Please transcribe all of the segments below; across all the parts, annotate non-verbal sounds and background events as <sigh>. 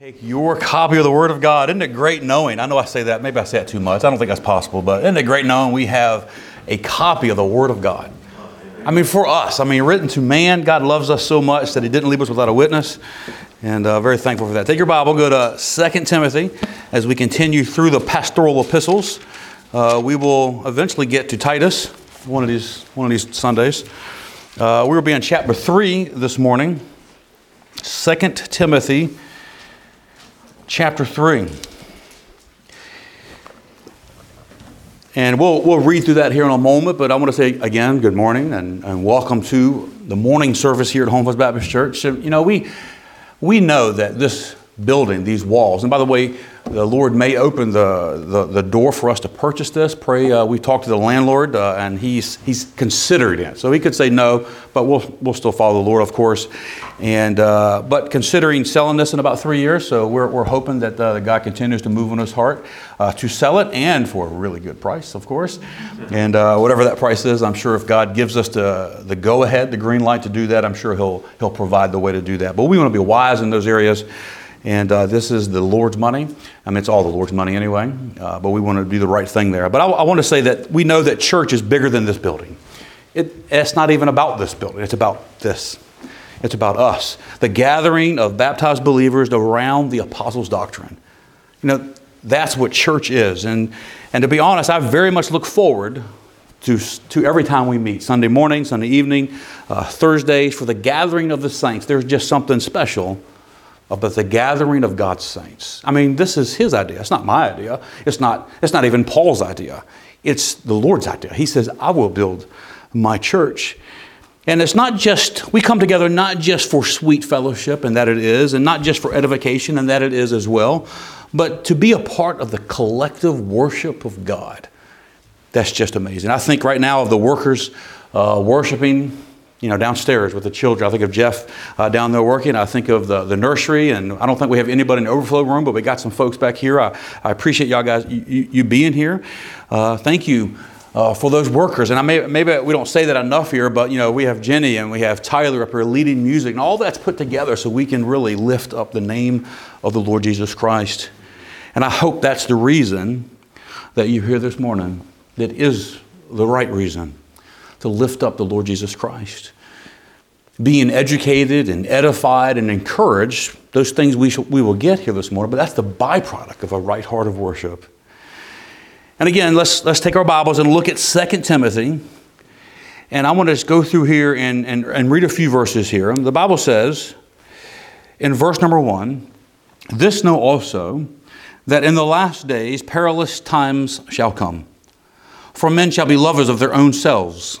Take your copy of the Word of God. Isn't it great knowing? I know I say that, maybe I say it too much. I don't think that's possible, but isn't it great knowing we have a copy of the Word of God? I mean, for us, I mean, written to man, God loves us so much that He didn't leave us without a witness, and uh, very thankful for that. Take your Bible, go to 2 Timothy as we continue through the pastoral epistles. Uh, we will eventually get to Titus one of these, one of these Sundays. Uh, we will be in chapter 3 this morning. 2 Timothy chapter 3. And we'll, we'll read through that here in a moment, but I want to say again, good morning and, and welcome to the morning service here at Home Baptist Church. You know, we, we know that this building, these walls, and by the way, the Lord may open the, the, the, door for us to purchase this. Pray. Uh, we talked to the landlord, uh, and he's he's considered it. So he could say no, but we'll we'll still follow the Lord, of course. And uh, but considering selling this in about three years, so we're, we're hoping that uh, God continues to move on His heart uh, to sell it, and for a really good price, of course. And uh, whatever that price is, I'm sure if God gives us the the go ahead, the green light to do that, I'm sure He'll He'll provide the way to do that. But we want to be wise in those areas. And uh, this is the Lord's money. I mean, it's all the Lord's money anyway, uh, but we want to do the right thing there. But I, I, want to say that we know that church is bigger than this building. It, it's not even about this building, it's about this. It's about us, the gathering of baptized believers around the apostles' doctrine. You know, that's what church is. And, and to be honest, I very much look forward to, to every time we meet Sunday morning, Sunday evening, uh, Thursdays for the gathering of the saints. There's just something special about the gathering of God's saints. I mean, this is his idea. It's not my idea. It's not, it's not even Paul's idea. It's the Lord's idea. He says, I will build my church. And it's not just, we come together not just for sweet fellowship, and that it is, and not just for edification, and that it is as well, but to be a part of the collective worship of God. That's just amazing. I think right now of the workers uh, worshiping you know, downstairs with the children. I think of Jeff uh, down there working. I think of the, the nursery, and I don't think we have anybody in the overflow room, but we got some folks back here. I, I appreciate y'all guys, you, you being here. Uh, thank you. Uh, for those workers, and I may, maybe we don't say that enough here, but you know we have Jenny and we have Tyler up here leading music, and all that's put together so we can really lift up the name of the Lord Jesus Christ. And I hope that's the reason that you're here this morning. That is the right reason to lift up the Lord Jesus Christ. Being educated and edified and encouraged, those things we, shall, we will get here this morning, but that's the byproduct of a right heart of worship. And again, let's, let's take our Bibles and look at 2 Timothy. And I want to just go through here and, and, and read a few verses here. The Bible says in verse number one, This know also that in the last days perilous times shall come. For men shall be lovers of their own selves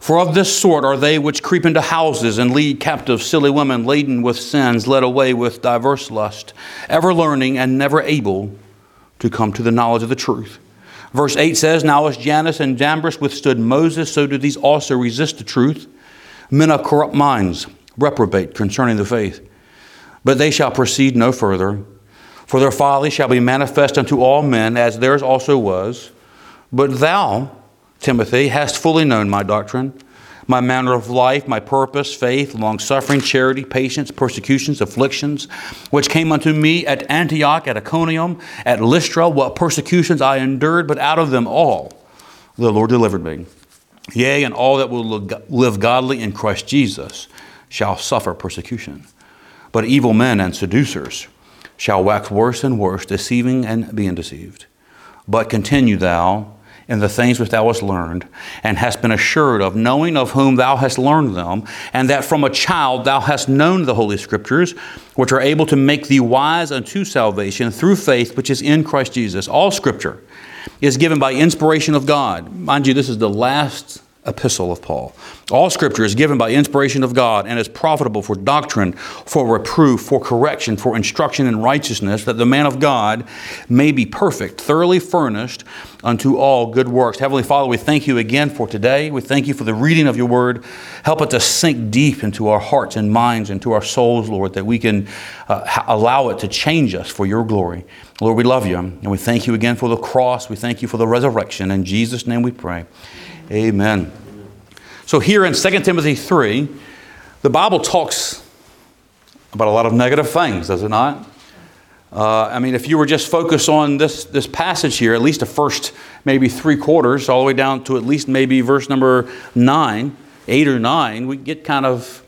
For of this sort are they which creep into houses and lead captive silly women laden with sins, led away with diverse lust, ever learning and never able to come to the knowledge of the truth. Verse 8 says, Now as Jannes and Jambres withstood Moses, so do these also resist the truth. Men of corrupt minds reprobate concerning the faith. But they shall proceed no further. For their folly shall be manifest unto all men, as theirs also was. But thou, Timothy, hast fully known my doctrine, my manner of life, my purpose, faith, long suffering, charity, patience, persecutions, afflictions, which came unto me at Antioch, at Iconium, at Lystra, what persecutions I endured, but out of them all the Lord delivered me. Yea, and all that will live godly in Christ Jesus shall suffer persecution. But evil men and seducers shall wax worse and worse, deceiving and being deceived. But continue thou in the things which thou hast learned, and hast been assured of, knowing of whom thou hast learned them, and that from a child thou hast known the Holy Scriptures, which are able to make thee wise unto salvation through faith which is in Christ Jesus. All Scripture is given by inspiration of God. Mind you, this is the last epistle of Paul. All scripture is given by inspiration of God and is profitable for doctrine, for reproof, for correction, for instruction in righteousness, that the man of God may be perfect, thoroughly furnished unto all good works. Heavenly Father, we thank you again for today. We thank you for the reading of your word. Help it to sink deep into our hearts and minds, into our souls, Lord, that we can uh, allow it to change us for your glory. Lord, we love you and we thank you again for the cross. We thank you for the resurrection. In Jesus' name we pray. Amen. So, here in 2 Timothy 3, the Bible talks about a lot of negative things, does it not? Uh, I mean, if you were just focused on this, this passage here, at least the first maybe three quarters, all the way down to at least maybe verse number nine, eight or nine, we get kind of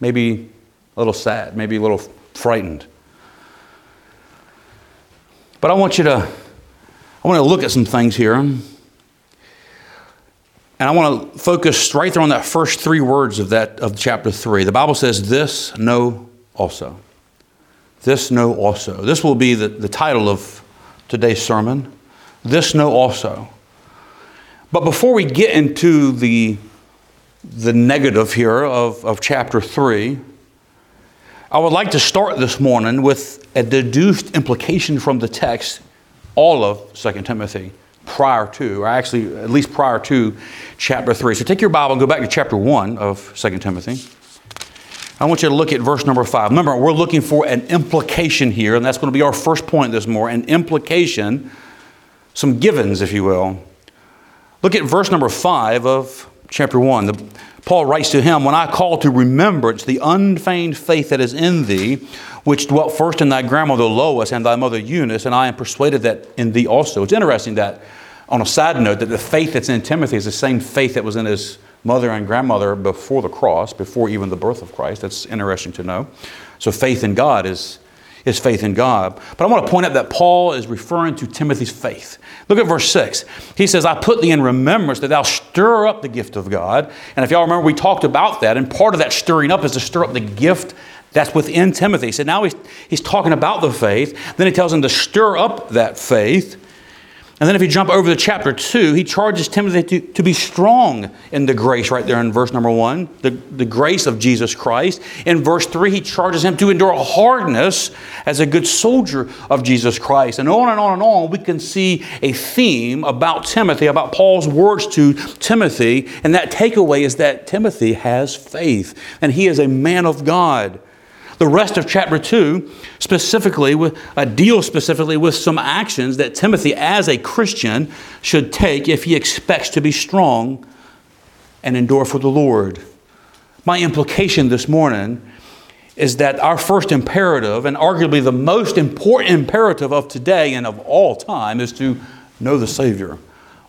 maybe a little sad, maybe a little frightened. But I want you to, I want to look at some things here. And I want to focus right there on that first three words of that of chapter three. The Bible says, This know also. This know also. This will be the, the title of today's sermon. This know also. But before we get into the, the negative here of, of chapter 3, I would like to start this morning with a deduced implication from the text, all of 2 Timothy prior to, or actually at least prior to chapter 3. So take your Bible and go back to chapter 1 of 2 Timothy. I want you to look at verse number 5. Remember, we're looking for an implication here, and that's going to be our first point this morning an implication, some givens, if you will. Look at verse number 5 of chapter 1. The, Paul writes to him, When I call to remembrance the unfeigned faith that is in thee, which dwelt first in thy grandmother Lois and thy mother Eunice, and I am persuaded that in thee also. It's interesting that, on a side note, that the faith that's in Timothy is the same faith that was in his mother and grandmother before the cross, before even the birth of Christ. That's interesting to know. So faith in God is, is faith in God. But I want to point out that Paul is referring to Timothy's faith. Look at verse 6. He says, I put thee in remembrance that thou stir up the gift of God. And if y'all remember, we talked about that, and part of that stirring up is to stir up the gift that's within Timothy. So now he's, he's talking about the faith. Then he tells him to stir up that faith. And then if you jump over to chapter 2, he charges Timothy to, to be strong in the grace right there in verse number 1, the, the grace of Jesus Christ. In verse 3, he charges him to endure hardness as a good soldier of Jesus Christ. And on and on and on, we can see a theme about Timothy, about Paul's words to Timothy. And that takeaway is that Timothy has faith and he is a man of God. The rest of chapter 2 specifically with, uh, deals specifically with some actions that Timothy, as a Christian, should take if he expects to be strong and endure for the Lord. My implication this morning is that our first imperative, and arguably the most important imperative of today and of all time, is to know the Savior.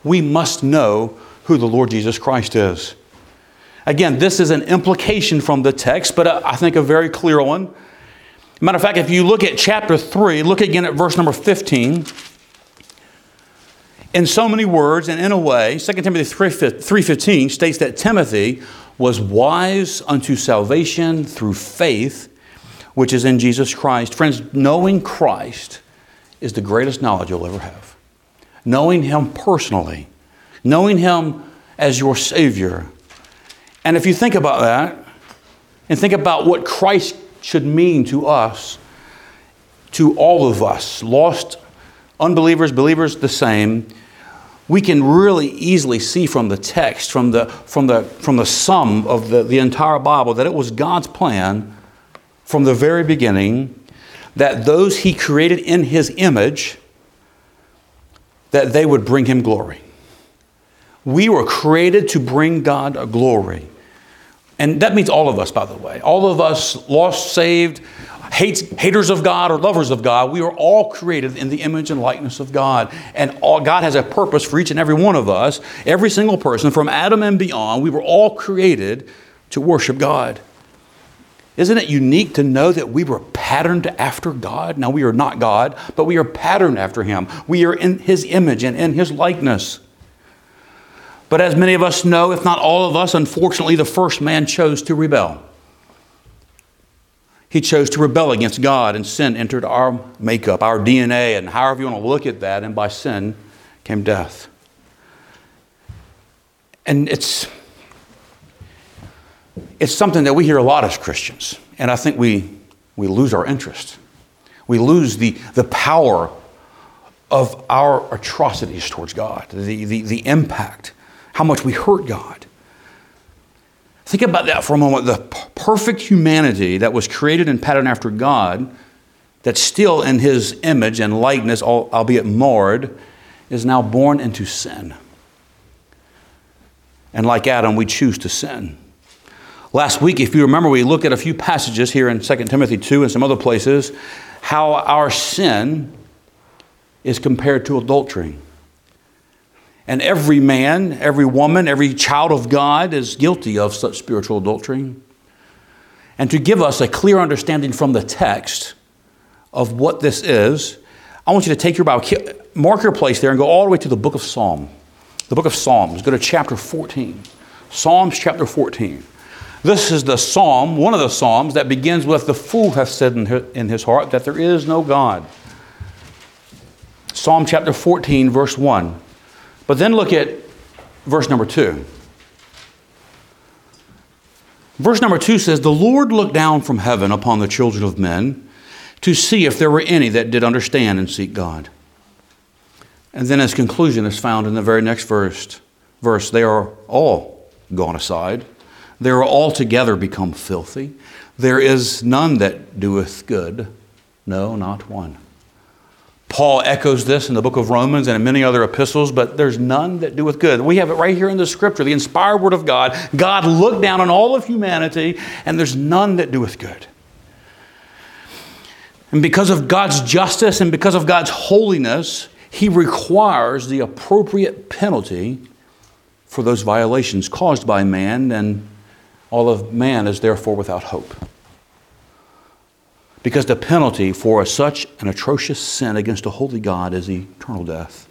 We must know who the Lord Jesus Christ is. Again, this is an implication from the text, but uh, I think a very clear one. Matter of fact, if you look at chapter 3, look again at verse number 15. In so many words and in a way, 2 Timothy 3.15 states that Timothy was wise unto salvation through faith, which is in Jesus Christ. Friends, knowing Christ is the greatest knowledge you'll ever have. Knowing Him personally, knowing Him as your Savior, and if you think about that, and think about what Christ should mean to us, to all of us, lost unbelievers, believers, the same, we can really easily see from the text, from the, from the, from the sum of the, the entire Bible, that it was God's plan from the very beginning that those he created in his image that they would bring him glory. We were created to bring God glory. And that means all of us, by the way. All of us, lost, saved, hates, haters of God or lovers of God, we are all created in the image and likeness of God. And all, God has a purpose for each and every one of us, every single person, from Adam and beyond. We were all created to worship God. Isn't it unique to know that we were patterned after God? Now, we are not God, but we are patterned after Him. We are in His image and in His likeness. But as many of us know, if not all of us, unfortunately, the first man chose to rebel. He chose to rebel against God, and sin entered our makeup, our DNA, and however you want to look at that, and by sin came death. And it's it's something that we hear a lot as Christians, and I think we, we lose our interest. We lose the, the power of our atrocities towards God, the, the, the impact, how much we hurt God. Think about that for a moment. The perfect humanity that was created and patterned after God, that's still in his image and likeness, albeit marred, is now born into sin. And like Adam, we choose to sin. Last week, if you remember, we looked at a few passages here in 2 Timothy 2 and some other places how our sin is compared to adultery. And every man, every woman, every child of God is guilty of such spiritual adultery. And to give us a clear understanding from the text of what this is, I want you to take your Bible, mark your place there, and go all the way to the book of Psalm. The book of Psalms. Go to chapter 14. Psalms chapter 14. This is the psalm, one of the psalms, that begins with The fool hath said in his heart that there is no God. Psalm chapter 14, verse 1. But then look at verse number 2. Verse number 2 says, The Lord looked down from heaven upon the children of men to see if there were any that did understand and seek God. And then his conclusion is found in the very next verse. Verse, they are all gone aside. They are altogether become filthy. There is none that doeth good, no, not one. Paul echoes this in the book of Romans and in many other epistles, but there's none that doeth good. We have it right here in the scripture, the inspired word of God. God looked down on all of humanity, and there's none that doeth good. And because of God's justice and because of God's holiness, He requires the appropriate penalty for those violations caused by man, and all of man is therefore without hope because the penalty for such an atrocious sin against a holy God is eternal death,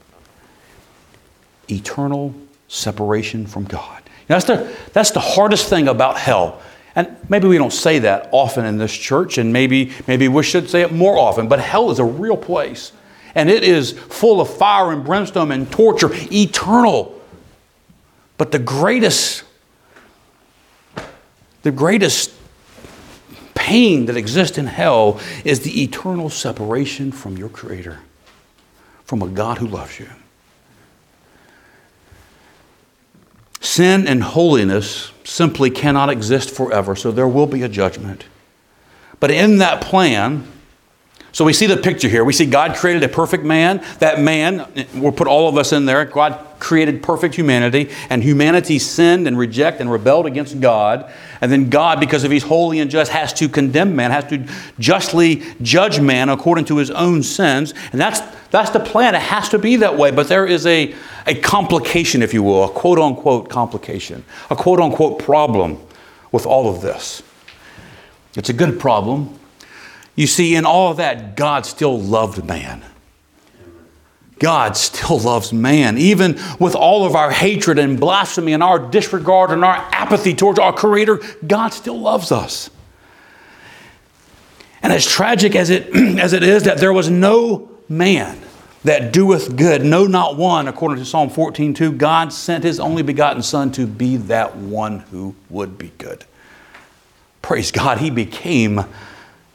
eternal separation from God. That's the, that's the hardest thing about hell. And maybe we don't say that often in this church, and maybe, maybe we should say it more often, but hell is a real place. And it is full of fire and brimstone and torture, eternal. But the greatest, the greatest pain that exists in hell is the eternal separation from your Creator, from a God who loves you. Sin and holiness simply cannot exist forever, so there will be a judgment. But in that plan, so we see the picture here. We see God created a perfect man. That man, we'll put all of us in there. God created perfect humanity, and humanity sinned and rejected and rebelled against God. And then God, because of He's holy and just, has to condemn man, has to justly judge man according to his own sins. And that's, that's the plan. It has to be that way. But there is a, a complication, if you will, a quote unquote complication, a quote unquote problem with all of this. It's a good problem you see, in all of that, God still loved man. God still loves man. Even with all of our hatred and blasphemy and our disregard and our apathy towards our Creator, God still loves us. And as tragic as it, <clears throat> as it is that there was no man that doeth good, no, not one, according to Psalm 14 2, God sent his only begotten Son to be that one who would be good. Praise God, he became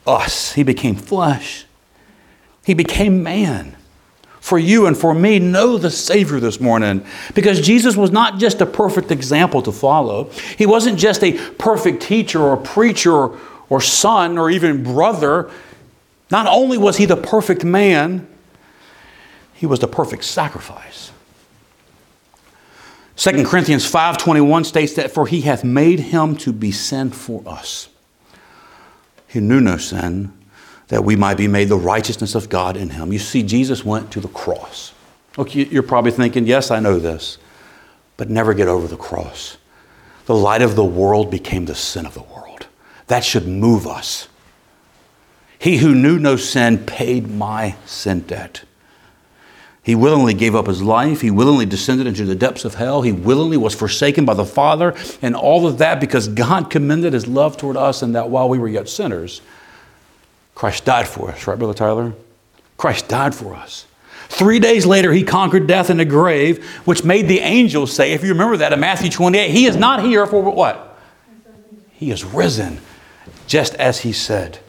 us. He became flesh. He became man. For you and for me, know the Savior this morning. Because Jesus was not just a perfect example to follow, He wasn't just a perfect teacher or preacher or son or even brother. Not only was He the perfect man, He was the perfect sacrifice. 2 Corinthians 5:21 states that for he hath made him to be sin for us he knew no sin, that we might be made the righteousness of God in him. You see, Jesus went to the cross. Look, you're probably thinking, yes, I know this, but never get over the cross. The light of the world became the sin of the world. That should move us. He who knew no sin paid my sin debt. He willingly gave up his life. He willingly descended into the depths of hell. He willingly was forsaken by the Father. And all of that because God commended his love toward us and that while we were yet sinners, Christ died for us, right, Brother Tyler? Christ died for us. Three days later, he conquered death in the grave, which made the angels say, if you remember that in Matthew 28, he is not here for what? He is risen, just as he said.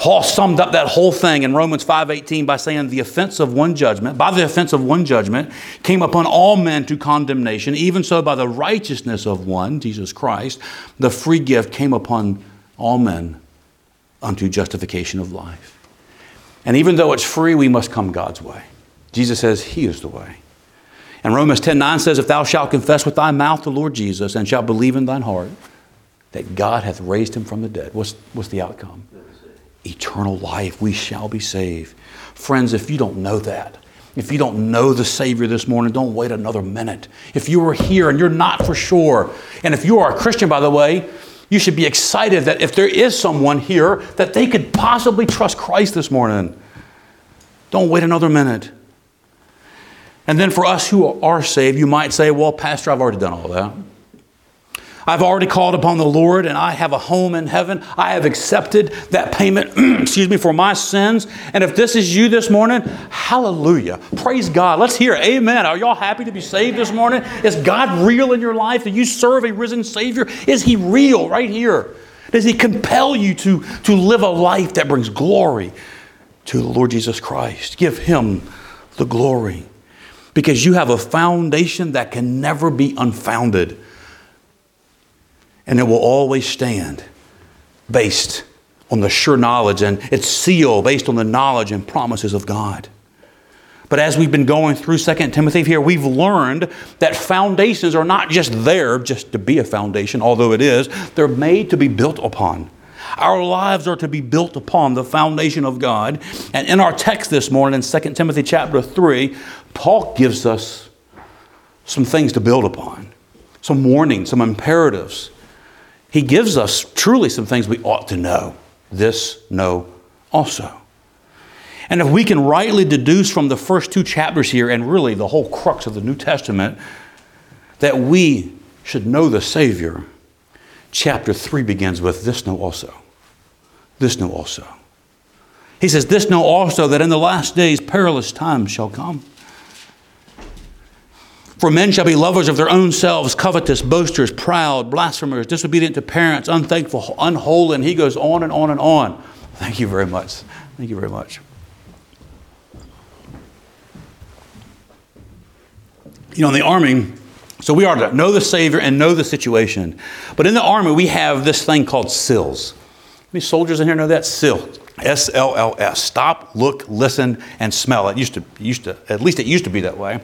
Paul summed up that whole thing in Romans 5:18 by saying the offense of one judgment, by the offense of one judgment came upon all men to condemnation, even so by the righteousness of one, Jesus Christ, the free gift came upon all men unto justification of life. And even though it's free, we must come God's way. Jesus says he is the way. And Romans 10:9 says if thou shalt confess with thy mouth the Lord Jesus and shalt believe in thine heart that God hath raised him from the dead, what's, what's the outcome? Eternal life. We shall be saved. Friends, if you don't know that, if you don't know the Savior this morning, don't wait another minute. If you are here and you're not for sure, and if you are a Christian, by the way, you should be excited that if there is someone here that they could possibly trust Christ this morning. Don't wait another minute. And then for us who are saved, you might say, Well, Pastor, I've already done all that. I've already called upon the Lord and I have a home in heaven. I have accepted that payment, <clears throat> excuse me, for my sins. And if this is you this morning, hallelujah. Praise God. Let's hear it. Amen. Are y'all happy to be saved this morning? Is God real in your life? Do you serve a risen Savior? Is He real right here? Does He compel you to, to live a life that brings glory to the Lord Jesus Christ? Give Him the glory because you have a foundation that can never be unfounded and it will always stand based on the sure knowledge and its seal based on the knowledge and promises of God. But as we've been going through 2 Timothy here, we've learned that foundations are not just there just to be a foundation, although it is, they're made to be built upon. Our lives are to be built upon the foundation of God. And in our text this morning in 2 Timothy chapter 3, Paul gives us some things to build upon, some warnings, some imperatives he gives us truly some things we ought to know. This know also. And if we can rightly deduce from the first two chapters here, and really the whole crux of the New Testament, that we should know the Savior, chapter 3 begins with this know also. This know also. He says, This know also that in the last days perilous times shall come. For men shall be lovers of their own selves, covetous, boasters, proud, blasphemers, disobedient to parents, unthankful, unholy, and he goes on and on and on. Thank you very much. Thank you very much. You know, in the army, so we are to know the Savior and know the situation. But in the army, we have this thing called SILS. Any soldiers in here know that? SIL. S L L S. Stop, look, listen, and smell. It used to, used to, at least it used to be that way.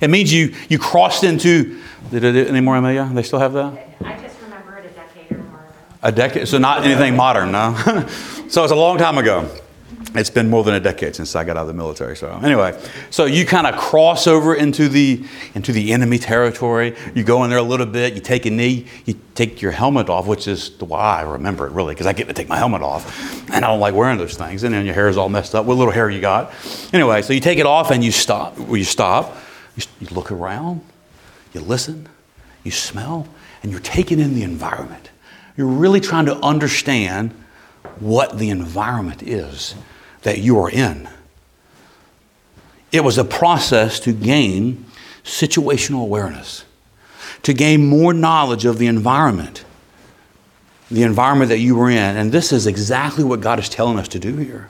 It means you, you crossed into, did it anymore, Amelia? They still have that? I just remember it a decade or more ago. A decade? So not anything modern, no? <laughs> so it's a long time ago. It's been more than a decade since I got out of the military. So anyway, so you kind of cross over into the into the enemy territory. You go in there a little bit. You take a knee. You take your helmet off, which is why I remember it really because I get to take my helmet off, and I don't like wearing those things. And then your hair is all messed up. What little hair you got? Anyway, so you take it off and you stop. You stop you, you look around, you listen, you smell, and you're taking in the environment. You're really trying to understand what the environment is that you are in. It was a process to gain situational awareness, to gain more knowledge of the environment, the environment that you were in. And this is exactly what God is telling us to do here.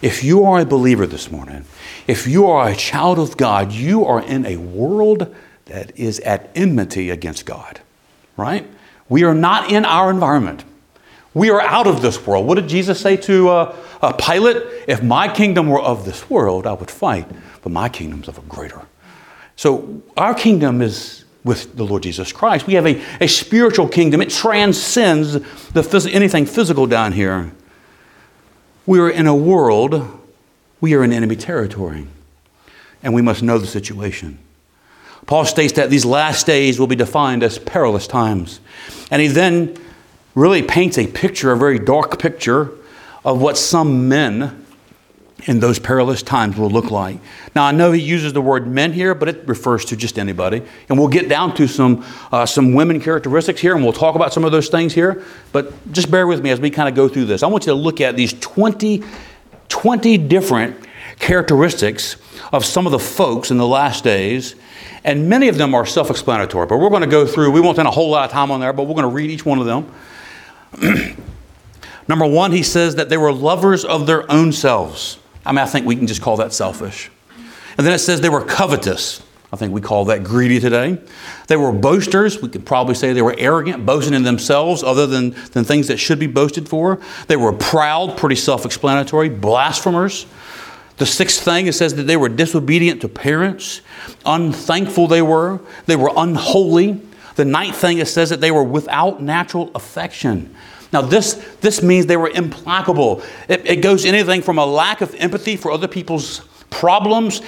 If you are a believer this morning, if you are a child of God, you are in a world that is at enmity against God, right? We are not in our environment. We are out of this world. What did Jesus say to uh, uh, Pilate? If my kingdom were of this world, I would fight, but my kingdom's of a greater. So our kingdom is with the Lord Jesus Christ. We have a, a spiritual kingdom. It transcends the phys- anything physical down here. We are in a world, we are in enemy territory, and we must know the situation. Paul states that these last days will be defined as perilous times. And he then really paints a picture, a very dark picture, of what some men in those perilous times will look like. Now, I know he uses the word men here, but it refers to just anybody. And we'll get down to some, uh, some women characteristics here, and we'll talk about some of those things here. But just bear with me as we kind of go through this. I want you to look at these 20, 20 different characteristics of some of the folks in the last days And many of them are self explanatory, but we're going to go through, we won't spend a whole lot of time on there, but we're going to read each one of them. <clears throat> Number one, he says that they were lovers of their own selves. I mean, I think we can just call that selfish. And then it says they were covetous. I think we call that greedy today. They were boasters. We could probably say they were arrogant, boasting in themselves other than, than things that should be boasted for. They were proud, pretty self explanatory, blasphemers. The sixth thing, it says that they were disobedient to parents, unthankful they were, they were unholy. The ninth thing, it says that they were without natural affection. Now, this, this means they were implacable. It, it goes anything from a lack of empathy for other people's problems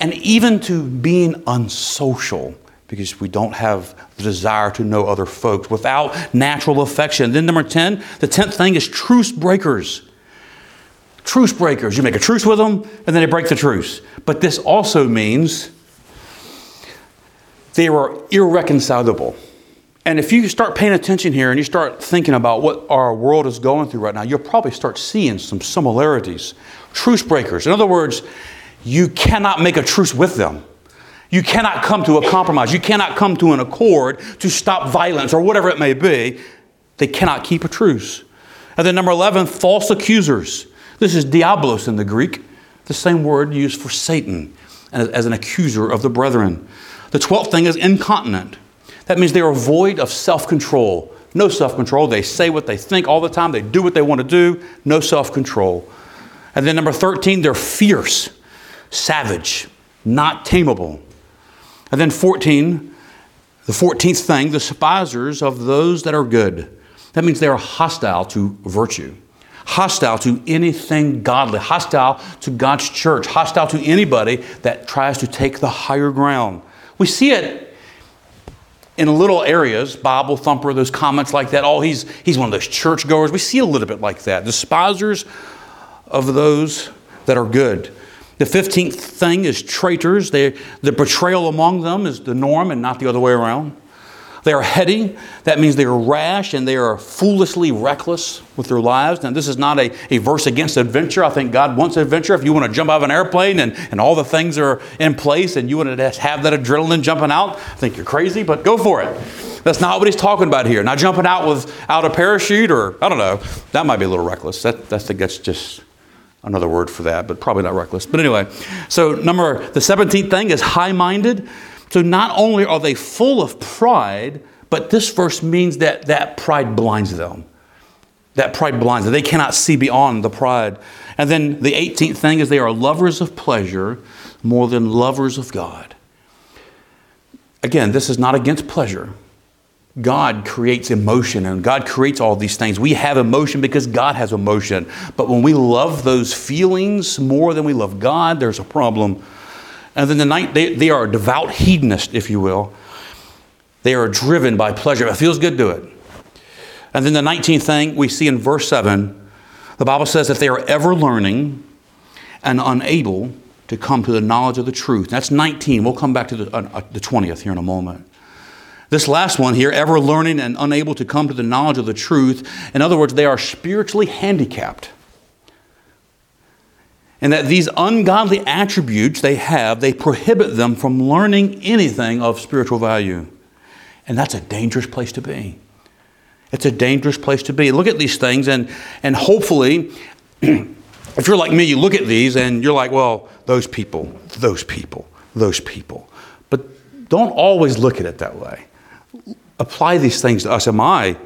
and even to being unsocial because we don't have the desire to know other folks without natural affection. Then, number 10, the 10th thing is truce breakers. Truce breakers. You make a truce with them and then they break the truce. But this also means they are irreconcilable. And if you start paying attention here and you start thinking about what our world is going through right now, you'll probably start seeing some similarities. Truce breakers. In other words, you cannot make a truce with them. You cannot come to a compromise. You cannot come to an accord to stop violence or whatever it may be. They cannot keep a truce. And then, number 11, false accusers. This is diablos in the Greek, the same word used for Satan as an accuser of the brethren. The 12th thing is incontinent. That means they are void of self control. No self control. They say what they think all the time, they do what they want to do, no self control. And then, number 13, they're fierce, savage, not tameable. And then 14, the 14th thing, the despisers of those that are good. That means they are hostile to virtue, hostile to anything godly, hostile to God's church, hostile to anybody that tries to take the higher ground. We see it in little areas, Bible thumper, those comments like that. Oh, he's, he's one of those churchgoers. We see a little bit like that. Despisers of those that are good. The 15th thing is traitors. They, the betrayal among them is the norm and not the other way around. They are heady. That means they are rash and they are foolishly reckless with their lives. Now, this is not a, a verse against adventure. I think God wants adventure. If you want to jump out of an airplane and, and all the things are in place and you want to have that adrenaline jumping out, I think you're crazy, but go for it. That's not what he's talking about here. Not jumping out without a parachute or, I don't know, that might be a little reckless. That, that's, that's just another word for that, but probably not reckless. But anyway, so number the 17th thing is high minded. So not only are they full of pride, but this verse means that that pride blinds them. That pride blinds them. They cannot see beyond the pride. And then the 18th thing is they are lovers of pleasure more than lovers of God. Again, this is not against pleasure. God creates emotion and God creates all these things. We have emotion because God has emotion. But when we love those feelings more than we love God, there's a problem. And then the night, they, they are a devout hedonist, if you will. They are driven by pleasure. It feels good, to do it. And then the 19th thing we see in verse 7, the Bible says that they are ever learning and unable to come to the knowledge of the truth. That's 19. We'll come back to the, uh, the 20th here in a moment. This last one here, ever learning and unable to come to the knowledge of the truth. In other words, they are spiritually handicapped. And that these ungodly attributes they have, they prohibit them from learning anything of spiritual value. And that's a dangerous place to be. It's a dangerous place to be. Look at these things, and, and hopefully, <clears throat> if you're like me, you look at these and you're like, well, those people, those people, those people. But don't always look at it that way apply these things to us. Am I,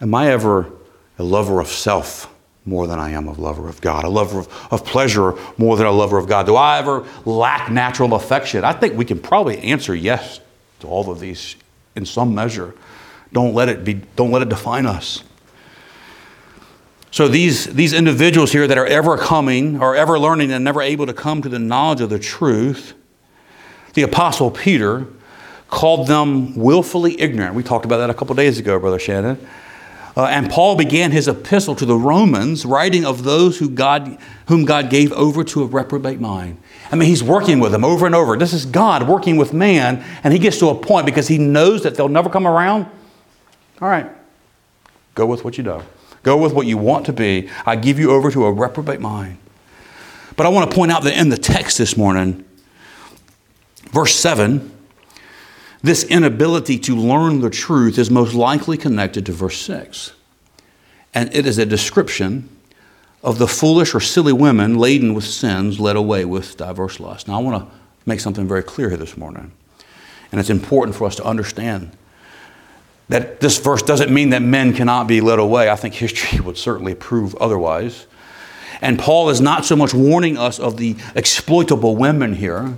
am I ever a lover of self more than I am a lover of God? A lover of, of pleasure more than a lover of God? Do I ever lack natural affection? I think we can probably answer yes to all of these in some measure. Don't let it be, don't let it define us. So these, these individuals here that are ever coming or ever learning and never able to come to the knowledge of the truth, the Apostle Peter called them willfully ignorant. We talked about that a couple days ago, Brother Shannon. Uh, and Paul began his epistle to the Romans, writing of those who God, whom God gave over to a reprobate mind. I mean, he's working with them over and over. This is God working with man, and he gets to a point because he knows that they'll never come around. All right, go with what you know. Go with what you want to be. I give you over to a reprobate mind. But I want to point out that in the text this morning, Verse 7 this inability to learn the truth is most likely connected to verse 6. And it is a description of the foolish or silly women laden with sins led away with diverse lusts. Now, I want to make something very clear here this morning. And it's important for us to understand that this verse doesn't mean that men cannot be led away. I think history would certainly prove otherwise. And Paul is not so much warning us of the exploitable women here,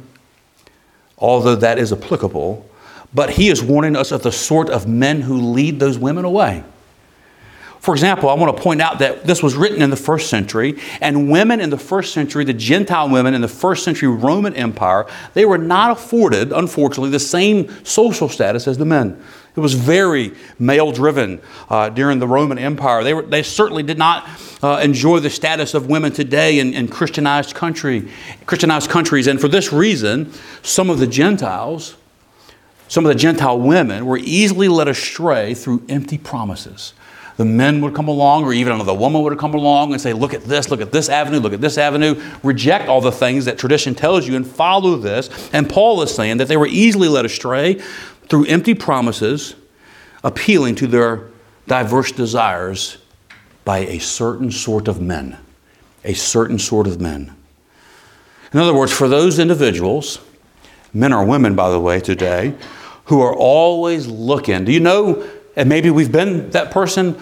although that is applicable, but he is warning us of the sort of men who lead those women away. For example, I want to point out that this was written in the first century, and women in the first century, the Gentile women in the first century Roman Empire, they were not afforded, unfortunately, the same social status as the men. It was very male driven uh, during the Roman Empire. They, were, they certainly did not uh, enjoy the status of women today in, in Christianized country, Christianized countries, and for this reason, some of the Gentiles, some of the Gentile women, were easily led astray through empty promises the men would come along, or even another woman would come along and say, Look at this, look at this avenue, look at this avenue. Reject all the things that tradition tells you and follow this. And Paul is saying that they were easily led astray through empty promises, appealing to their diverse desires by a certain sort of men. A certain sort of men. In other words, for those individuals, men or women, by the way, today, who are always looking, do you know and maybe we've been that person,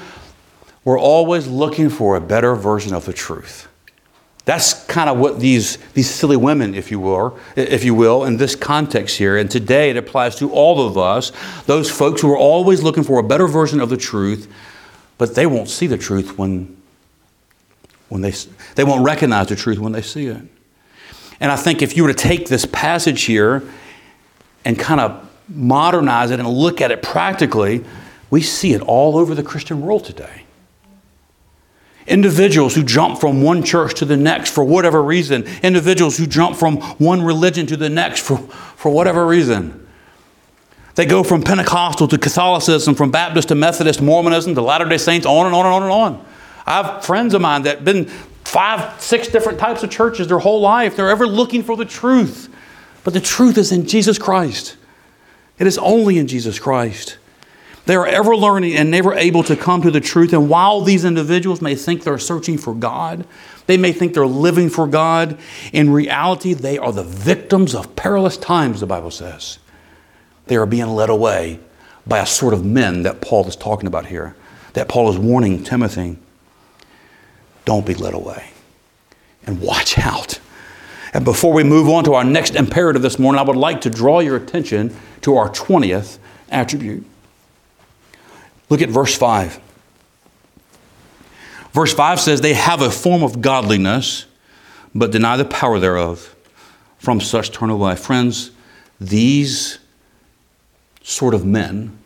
we're always looking for a better version of the truth. That's kind of what these, these silly women, if you will, if you will, in this context here. And today it applies to all of us, those folks who are always looking for a better version of the truth, but they won't see the truth when, when they, they won't recognize the truth when they see it. And I think if you were to take this passage here and kind of modernize it and look at it practically, we see it all over the Christian world today. Individuals who jump from one church to the next for whatever reason. Individuals who jump from one religion to the next for, for whatever reason. They go from Pentecostal to Catholicism, from Baptist to Methodist, Mormonism to Latter day Saints, on and on and on and on. I have friends of mine that have been five, six different types of churches their whole life. They're ever looking for the truth. But the truth is in Jesus Christ. It is only in Jesus Christ. They are ever learning and never able to come to the truth. And while these individuals may think they're searching for God, they may think they're living for God, in reality, they are the victims of perilous times, the Bible says. They are being led away by a sort of men that Paul is talking about here, that Paul is warning Timothy. Don't be led away. And watch out. And before we move on to our next imperative this morning, I would like to draw your attention to our 20th attribute. Look at verse 5. Verse 5 says, They have a form of godliness, but deny the power thereof. From such turn away. Friends, these sort of men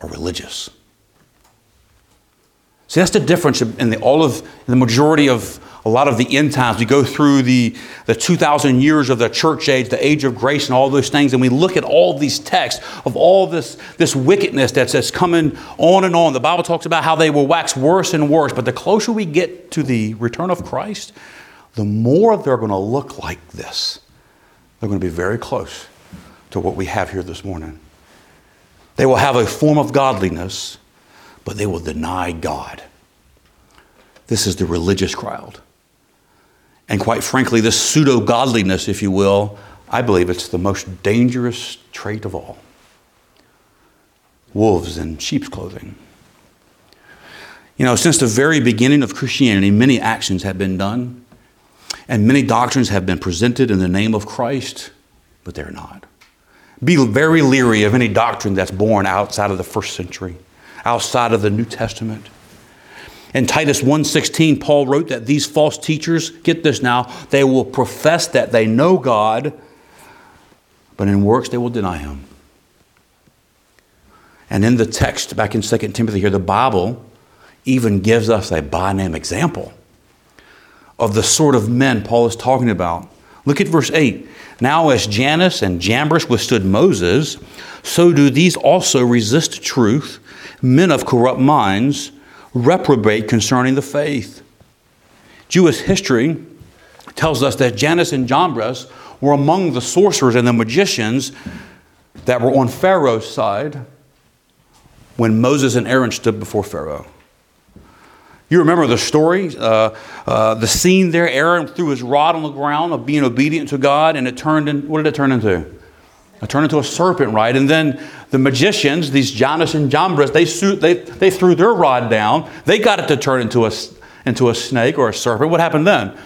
are religious. See, that's the difference in the, all of the majority of a lot of the end times. We go through the, the 2,000 years of the church age, the age of grace, and all those things, and we look at all these texts of all this, this wickedness that's, that's coming on and on. The Bible talks about how they will wax worse and worse, but the closer we get to the return of Christ, the more they're going to look like this. They're going to be very close to what we have here this morning. They will have a form of godliness, but they will deny God. This is the religious crowd. And quite frankly, this pseudo godliness, if you will, I believe it's the most dangerous trait of all. Wolves in sheep's clothing. You know, since the very beginning of Christianity, many actions have been done, and many doctrines have been presented in the name of Christ, but they're not. Be very leery of any doctrine that's born outside of the first century, outside of the New Testament. In Titus 1:16, Paul wrote that these false teachers, get this now, they will profess that they know God, but in works they will deny him. And in the text back in 2 Timothy here, the Bible even gives us a by name example of the sort of men Paul is talking about. Look at verse 8. Now, as Jannes and Jambres withstood Moses, so do these also resist truth, men of corrupt minds reprobate concerning the faith. Jewish history tells us that Jannes and Jambres were among the sorcerers and the magicians that were on Pharaoh's side when Moses and Aaron stood before Pharaoh. You remember the story, uh, uh, the scene there. Aaron threw his rod on the ground of being obedient to God, and it turned in, what did it turn into? It turned into a serpent, right? And then the magicians, these Jannes and Jambres, they, they, they threw their rod down. They got it to turn into a, into a snake or a serpent. What happened then?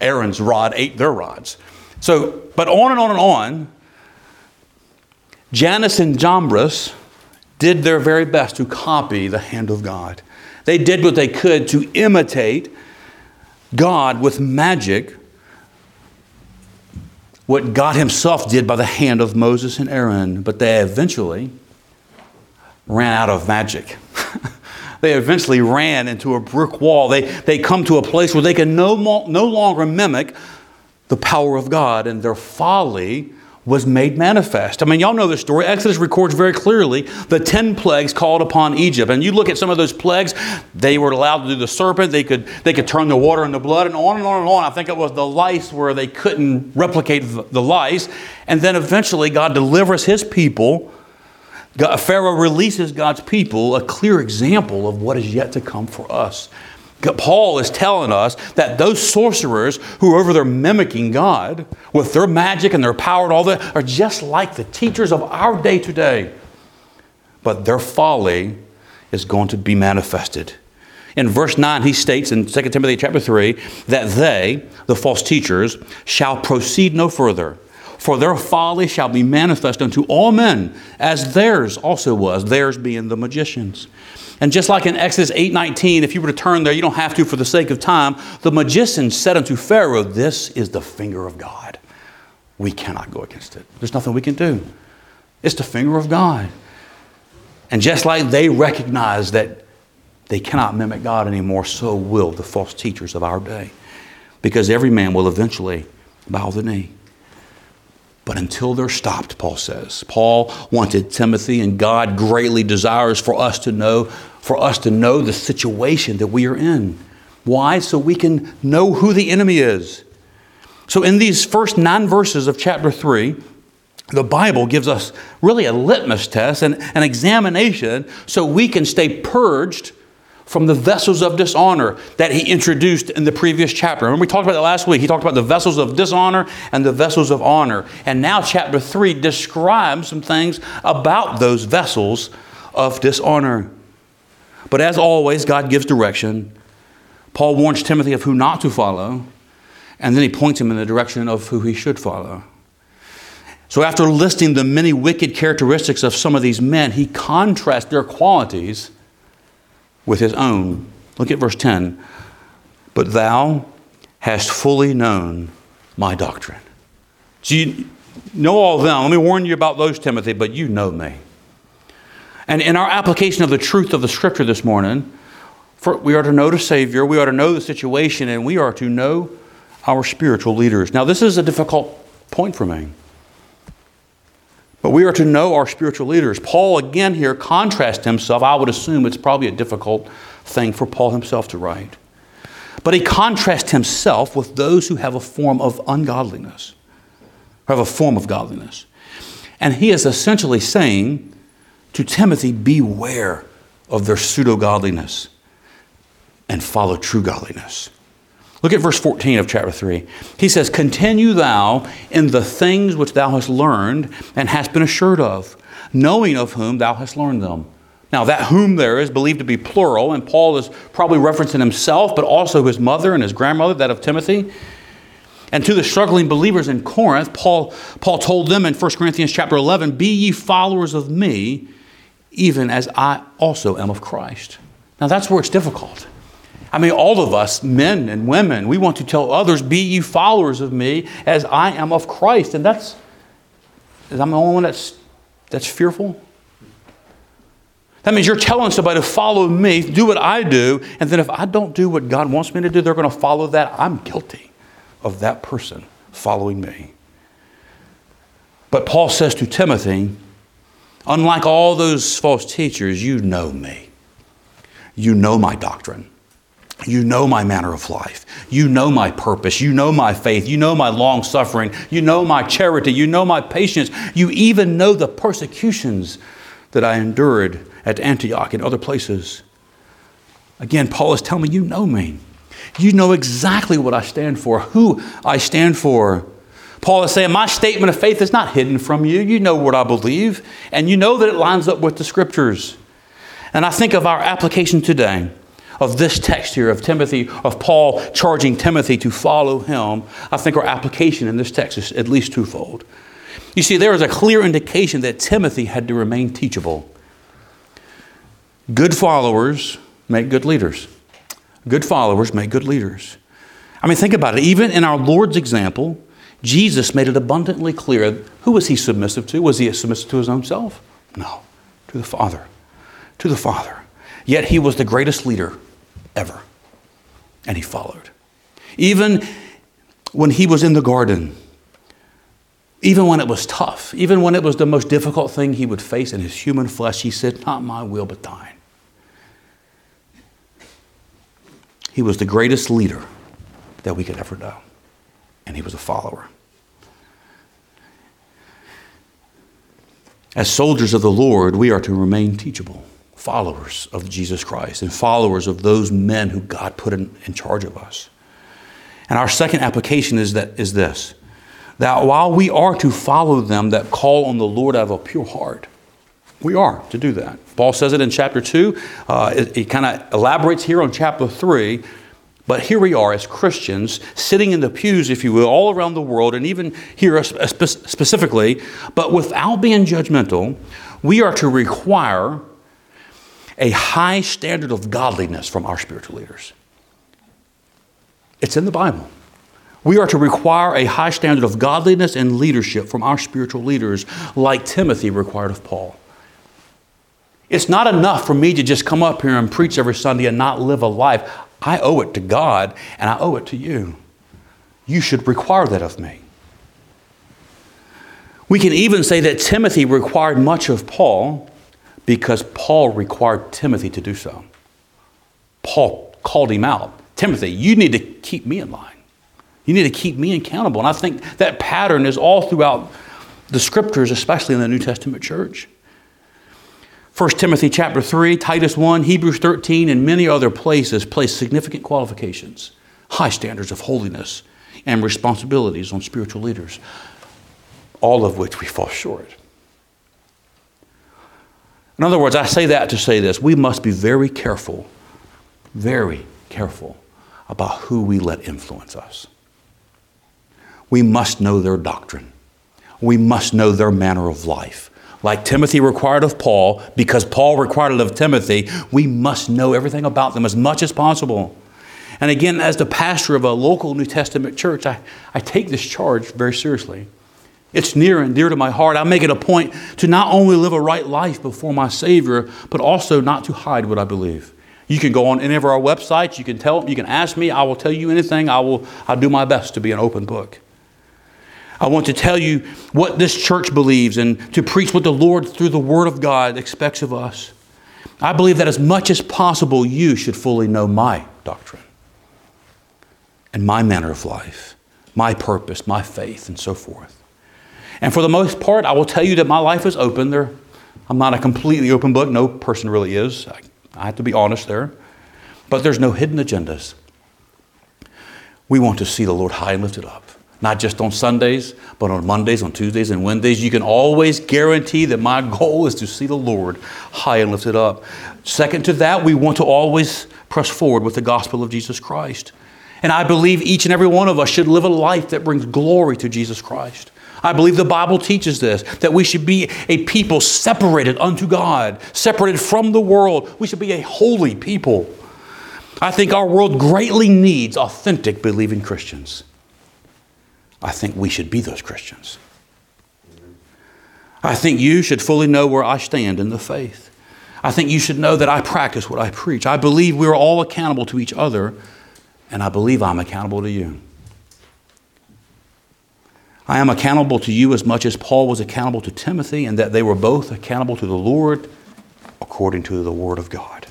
Aaron's rod ate their rods. So, but on and on and on, Jannes and Jambres did their very best to copy the hand of God. They did what they could to imitate God with magic, what God Himself did by the hand of Moses and Aaron, but they eventually ran out of magic. <laughs> they eventually ran into a brick wall. They, they come to a place where they can no, no longer mimic the power of God, and their folly was made manifest. I mean, y'all know the story. Exodus records very clearly the 10 plagues called upon Egypt. And you look at some of those plagues, they were allowed to do the serpent, they could, they could turn the water into blood, and on and on and on. I think it was the lice where they couldn't replicate the lice. And then eventually, God delivers his people. God, Pharaoh releases God's people, a clear example of what is yet to come for us. Paul is telling us that those sorcerers who are over there mimicking God with their magic and their power and all that are just like the teachers of our day today. But their folly is going to be manifested. In verse 9, he states in 2 Timothy chapter 3 that they, the false teachers, shall proceed no further. For their folly shall be manifest unto all men, as theirs also was, theirs being the magicians. And just like in Exodus 8:19, if you were to turn there, you don't have to for the sake of time, the magicians said unto Pharaoh, This is the finger of God. We cannot go against it. There's nothing we can do. It's the finger of God. And just like they recognize that they cannot mimic God anymore, so will the false teachers of our day. Because every man will eventually bow the knee. But until they're stopped, Paul says. Paul wanted Timothy, and God greatly desires for us to know, for us to know the situation that we are in. Why? So we can know who the enemy is. So, in these first nine verses of chapter 3, the Bible gives us really a litmus test and an examination so we can stay purged from the vessels of dishonor that he introduced in the previous chapter. Remember, we talked about that last week. He talked about the vessels of dishonor and the vessels of honor. And now, chapter 3 describes some things about those vessels of dishonor. But as always, God gives direction. Paul warns Timothy of who not to follow, and then he points him in the direction of who he should follow. So, after listing the many wicked characteristics of some of these men, he contrasts their qualities with his own. Look at verse 10. But thou hast fully known my doctrine. So you know all of them. Let me warn you about those, Timothy, but you know me. And in our application of the truth of the scripture this morning, for, we are to know the Savior, we are to know the situation, and we are to know our spiritual leaders. Now, this is a difficult point for me. But we are to know our spiritual leaders. Paul, again, here contrasts himself. I would assume it's probably a difficult thing for Paul himself to write. But he contrasts himself with those who have a form of ungodliness, who have a form of godliness. And he is essentially saying to Timothy, beware of their pseudo godliness and follow true godliness. Look at verse 14 of chapter 3. He says, Continue thou in the things which thou hast learned and hast been assured of, knowing of whom thou hast learned them. Now, that whom there is believed to be plural, and Paul is probably referencing himself, but also his mother and his grandmother, that of Timothy. And to the struggling believers in Corinth, Paul, Paul told them in 1 Corinthians chapter 11, Be ye followers of me, even as I also am of Christ. Now, that's where it's difficult. I mean, all of us, men and women, we want to tell others, Be ye followers of me as I am of Christ. And that's, I'm the only one that's, that's fearful. That means you're telling somebody to follow me, do what I do, and then if I don't do what God wants me to do, they're going to follow that. I'm guilty of that person following me. But Paul says to Timothy, unlike all those false teachers, you know me. You know my doctrine. You know my manner of life. You know my purpose. You know my faith. You know my long suffering. You know my charity. You know my patience. You even know the persecutions that I endured at Antioch and other places. Again, Paul is telling me, You know me. You know exactly what I stand for, who I stand for. Paul is saying, My statement of faith is not hidden from you. You know what I believe, and you know that it lines up with the scriptures. And I think of our application today of this text here of Timothy, of Paul charging Timothy to follow him, I think our application in this text is at least twofold. You see, there is a clear indication that Timothy had to remain teachable. Good followers make good leaders. Good followers make good leaders. I mean, think about it. Even in our Lord's example, Jesus made it abundantly clear who was he submissive to? Was he submissive to his own self? No, to the Father. To the Father. Yet he was the greatest leader ever. And he followed. Even when he was in the garden, even when it was tough, even when it was the most difficult thing he would face in his human flesh, he said, Not my will, but thine. He was the greatest leader that we could ever know, and he was a follower. As soldiers of the Lord, we are to remain teachable followers of Jesus Christ and followers of those men who God put in, in charge of us. And our second application is, that, is this that while we are to follow them that call on the Lord out of a pure heart, we are to do that. Paul says it in chapter 2. Uh, it kind of elaborates here on chapter 3. But here we are as Christians, sitting in the pews, if you will, all around the world, and even here specifically, but without being judgmental, we are to require a high standard of godliness from our spiritual leaders. It's in the Bible. We are to require a high standard of godliness and leadership from our spiritual leaders, like Timothy required of Paul. It's not enough for me to just come up here and preach every Sunday and not live a life. I owe it to God and I owe it to you. You should require that of me. We can even say that Timothy required much of Paul because Paul required Timothy to do so. Paul called him out Timothy, you need to keep me in line. You need to keep me accountable. And I think that pattern is all throughout the scriptures, especially in the New Testament church. 1 Timothy chapter 3, Titus 1, Hebrews 13, and many other places place significant qualifications, high standards of holiness, and responsibilities on spiritual leaders, all of which we fall short. In other words, I say that to say this we must be very careful, very careful about who we let influence us. We must know their doctrine, we must know their manner of life. Like Timothy required of Paul, because Paul required it of Timothy, we must know everything about them as much as possible. And again, as the pastor of a local New Testament church, I, I take this charge very seriously. It's near and dear to my heart. I make it a point to not only live a right life before my Savior, but also not to hide what I believe. You can go on any of our websites. You can tell. You can ask me. I will tell you anything. I will. I'll do my best to be an open book. I want to tell you what this church believes and to preach what the Lord through the Word of God expects of us. I believe that as much as possible, you should fully know my doctrine and my manner of life, my purpose, my faith, and so forth. And for the most part, I will tell you that my life is open. There, I'm not a completely open book. No person really is. I, I have to be honest there. But there's no hidden agendas. We want to see the Lord high and lifted up. Not just on Sundays, but on Mondays, on Tuesdays, and Wednesdays. You can always guarantee that my goal is to see the Lord high and lifted up. Second to that, we want to always press forward with the gospel of Jesus Christ. And I believe each and every one of us should live a life that brings glory to Jesus Christ. I believe the Bible teaches this that we should be a people separated unto God, separated from the world. We should be a holy people. I think our world greatly needs authentic believing Christians. I think we should be those Christians. I think you should fully know where I stand in the faith. I think you should know that I practice what I preach. I believe we're all accountable to each other, and I believe I'm accountable to you. I am accountable to you as much as Paul was accountable to Timothy, and that they were both accountable to the Lord according to the Word of God.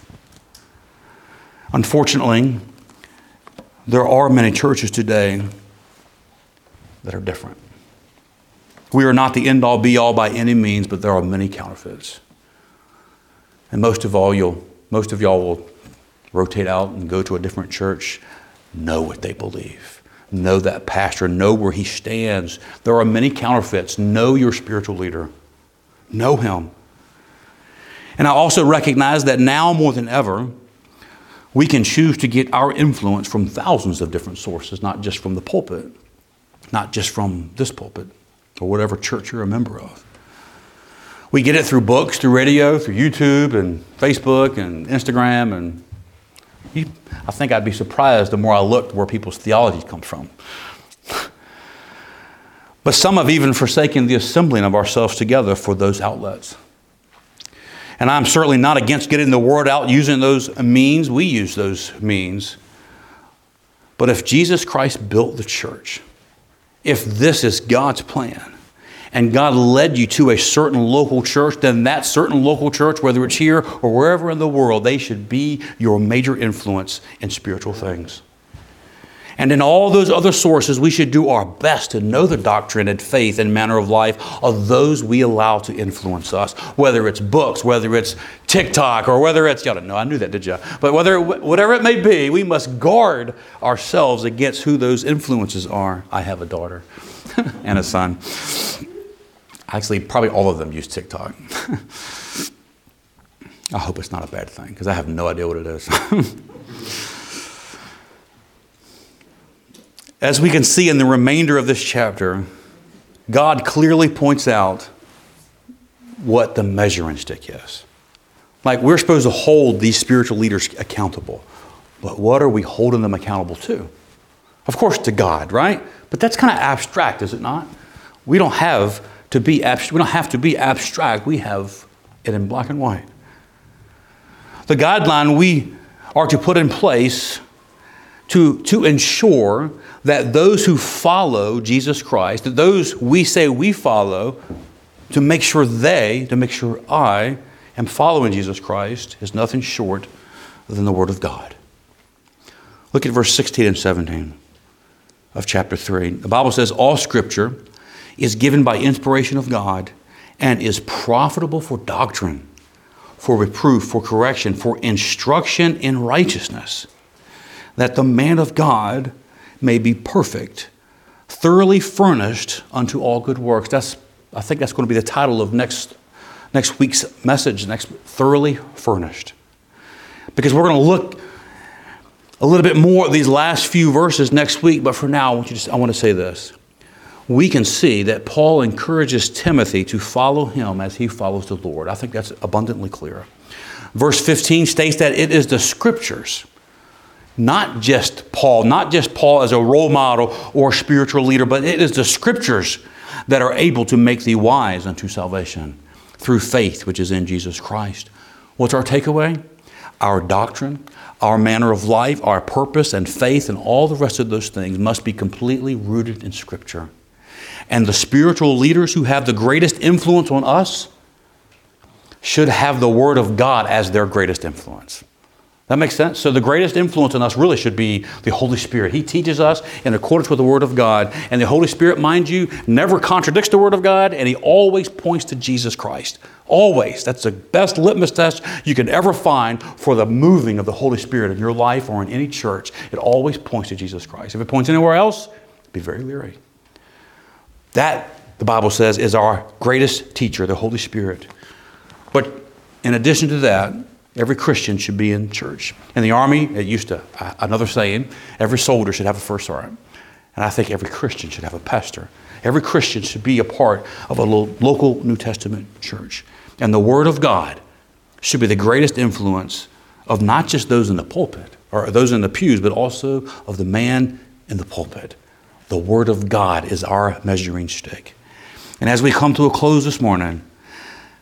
Unfortunately, there are many churches today that are different. We are not the end all be all by any means, but there are many counterfeits. And most of all, you'll most of y'all will rotate out and go to a different church, know what they believe. Know that pastor, know where he stands. There are many counterfeits. Know your spiritual leader. Know him. And I also recognize that now more than ever, we can choose to get our influence from thousands of different sources, not just from the pulpit, not just from this pulpit or whatever church you're a member of. We get it through books, through radio, through YouTube and Facebook and Instagram. And you, I think I'd be surprised the more I looked where people's theology comes from. but some have even forsaken the assembling of ourselves together for those outlets. And I'm certainly not against getting the word out using those means. We use those means. But if Jesus Christ built the church, if this is God's plan, and God led you to a certain local church, then that certain local church, whether it's here or wherever in the world, they should be your major influence in spiritual things. And in all those other sources, we should do our best to know the doctrine and faith and manner of life of those we allow to influence us. Whether it's books, whether it's TikTok, or whether it's, y'all didn't know, I knew that, did you? But whether, whatever it may be, we must guard ourselves against who those influences are. I have a daughter <laughs> and a son. Actually, probably all of them use TikTok. <laughs> I hope it's not a bad thing because I have no idea what it is. <laughs> As we can see in the remainder of this chapter, God clearly points out what the measuring stick is. Like we're supposed to hold these spiritual leaders accountable. But what are we holding them accountable to? Of course, to God, right? But that's kind of abstract, is it not? We don't have to be abstract. We don't have to be abstract. We have it in black and white. The guideline we are to put in place to, to ensure that those who follow Jesus Christ, that those we say we follow, to make sure they, to make sure I am following Jesus Christ, is nothing short than the Word of God. Look at verse 16 and 17 of chapter 3. The Bible says, All scripture is given by inspiration of God and is profitable for doctrine, for reproof, for correction, for instruction in righteousness, that the man of God may be perfect, thoroughly furnished unto all good works. That's, I think that's going to be the title of next, next week's message, next thoroughly furnished. Because we're going to look a little bit more at these last few verses next week, but for now, I want, you to, I want to say this we can see that Paul encourages Timothy to follow him as he follows the Lord. I think that's abundantly clear. Verse 15 states that it is the scriptures, not just Paul, not just Paul as a role model or spiritual leader, but it is the scriptures that are able to make thee wise unto salvation through faith which is in Jesus Christ. What's our takeaway? Our doctrine, our manner of life, our purpose and faith, and all the rest of those things must be completely rooted in Scripture and the spiritual leaders who have the greatest influence on us should have the Word of God as their greatest influence. That makes sense? So, the greatest influence on us really should be the Holy Spirit. He teaches us in accordance with the Word of God. And the Holy Spirit, mind you, never contradicts the Word of God, and He always points to Jesus Christ. Always. That's the best litmus test you can ever find for the moving of the Holy Spirit in your life or in any church. It always points to Jesus Christ. If it points anywhere else, be very leery. That, the Bible says, is our greatest teacher, the Holy Spirit. But in addition to that, every Christian should be in church. In the Army, it used to, another saying, every soldier should have a first sergeant. And I think every Christian should have a pastor. Every Christian should be a part of a local New Testament church. And the Word of God should be the greatest influence of not just those in the pulpit or those in the pews, but also of the man in the pulpit. The Word of God is our measuring stick. And as we come to a close this morning,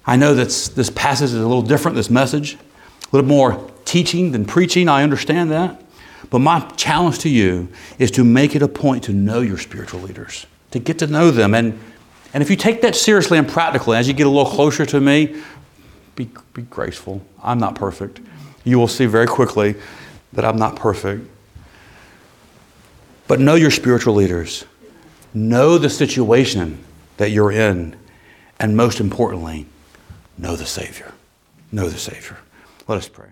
I know that this passage is a little different, this message, a little more teaching than preaching. I understand that. But my challenge to you is to make it a point to know your spiritual leaders, to get to know them. And, and if you take that seriously and practically, as you get a little closer to me, be, be graceful. I'm not perfect. You will see very quickly that I'm not perfect. But know your spiritual leaders. Know the situation that you're in. And most importantly, know the Savior. Know the Savior. Let us pray.